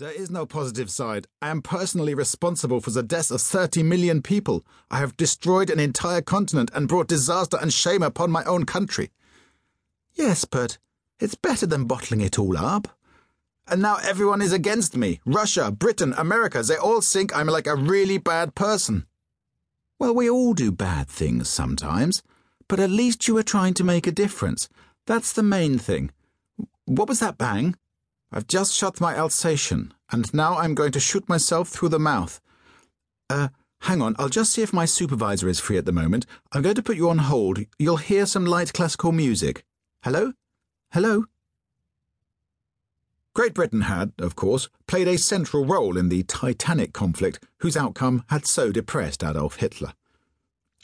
There is no positive side. I am personally responsible for the deaths of 30 million people. I have destroyed an entire continent and brought disaster and shame upon my own country. Yes, but it's better than bottling it all up. And now everyone is against me. Russia, Britain, America, they all think I'm like a really bad person. Well, we all do bad things sometimes, but at least you are trying to make a difference. That's the main thing. What was that bang? I've just shut my Alsatian, and now I'm going to shoot myself through the mouth. Uh, hang on, I'll just see if my supervisor is free at the moment. I'm going to put you on hold. You'll hear some light classical music. Hello? Hello? Great Britain had, of course, played a central role in the Titanic conflict, whose outcome had so depressed Adolf Hitler.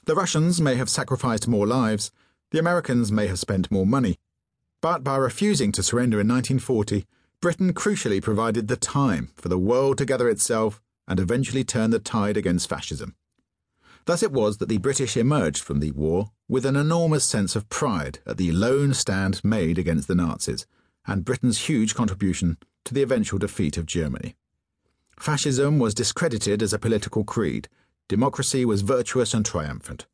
The Russians may have sacrificed more lives, the Americans may have spent more money, but by refusing to surrender in 1940, Britain crucially provided the time for the world to gather itself and eventually turn the tide against fascism. Thus it was that the British emerged from the war with an enormous sense of pride at the lone stand made against the Nazis and Britain's huge contribution to the eventual defeat of Germany. Fascism was discredited as a political creed, democracy was virtuous and triumphant.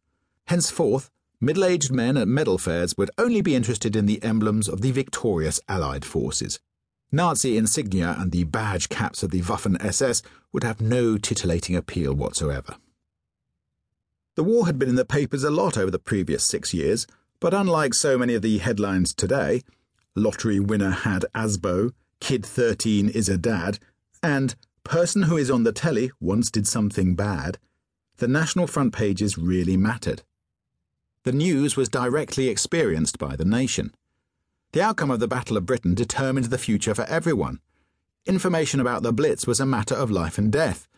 Henceforth, middle aged men at medal fairs would only be interested in the emblems of the victorious Allied forces. Nazi insignia and the badge caps of the Waffen SS would have no titillating appeal whatsoever. The war had been in the papers a lot over the previous six years, but unlike so many of the headlines today, lottery winner had ASBO, kid 13 is a dad, and person who is on the telly once did something bad, the national front pages really mattered. The news was directly experienced by the nation. The outcome of the Battle of Britain determined the future for everyone. Information about the Blitz was a matter of life and death.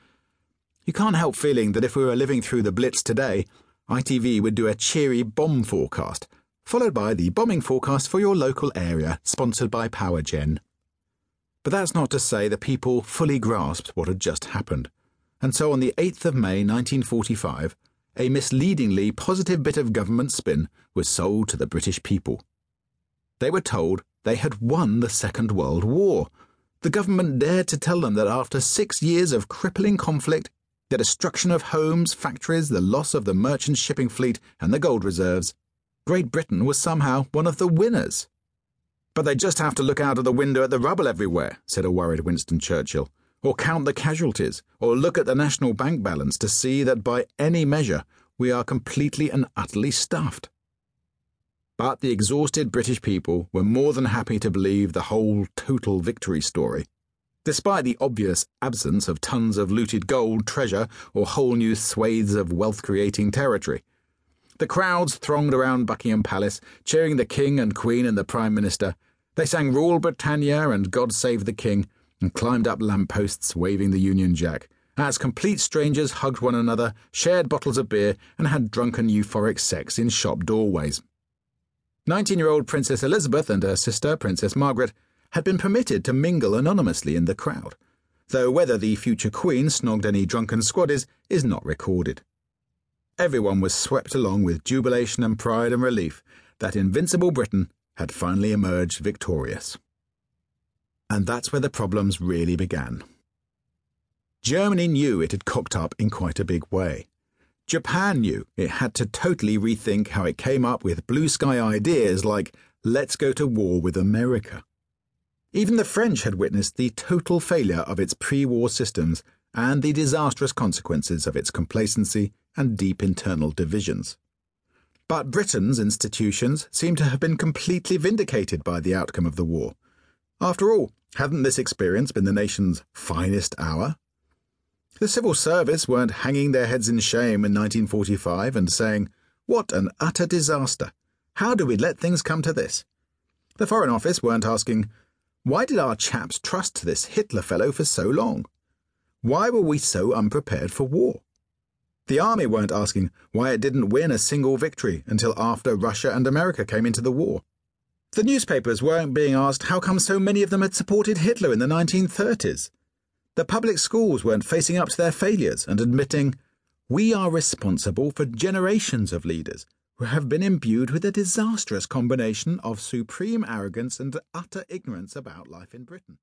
You can't help feeling that if we were living through the Blitz today, ITV would do a cheery bomb forecast, followed by the bombing forecast for your local area, sponsored by PowerGen. But that's not to say the people fully grasped what had just happened. And so on the 8th of May 1945, a misleadingly positive bit of government spin was sold to the British people. They were told they had won the Second World War. The government dared to tell them that after six years of crippling conflict, the destruction of homes, factories, the loss of the merchant shipping fleet, and the gold reserves, Great Britain was somehow one of the winners. But they just have to look out of the window at the rubble everywhere, said a worried Winston Churchill, or count the casualties, or look at the national bank balance to see that by any measure we are completely and utterly stuffed. But the exhausted British people were more than happy to believe the whole total victory story. Despite the obvious absence of tons of looted gold, treasure, or whole new swathes of wealth creating territory, the crowds thronged around Buckingham Palace, cheering the King and Queen and the Prime Minister. They sang Rule Britannia and God Save the King, and climbed up lampposts waving the Union Jack, as complete strangers hugged one another, shared bottles of beer, and had drunken euphoric sex in shop doorways. 19 year old Princess Elizabeth and her sister, Princess Margaret, had been permitted to mingle anonymously in the crowd, though whether the future Queen snogged any drunken squaddies is not recorded. Everyone was swept along with jubilation and pride and relief that invincible Britain had finally emerged victorious. And that's where the problems really began. Germany knew it had cocked up in quite a big way. Japan knew it had to totally rethink how it came up with blue sky ideas like, let's go to war with America. Even the French had witnessed the total failure of its pre war systems and the disastrous consequences of its complacency and deep internal divisions. But Britain's institutions seem to have been completely vindicated by the outcome of the war. After all, hadn't this experience been the nation's finest hour? The civil service weren't hanging their heads in shame in 1945 and saying, What an utter disaster! How do we let things come to this? The Foreign Office weren't asking, Why did our chaps trust this Hitler fellow for so long? Why were we so unprepared for war? The army weren't asking why it didn't win a single victory until after Russia and America came into the war. The newspapers weren't being asked how come so many of them had supported Hitler in the 1930s. The public schools weren't facing up to their failures and admitting, we are responsible for generations of leaders who have been imbued with a disastrous combination of supreme arrogance and utter ignorance about life in Britain.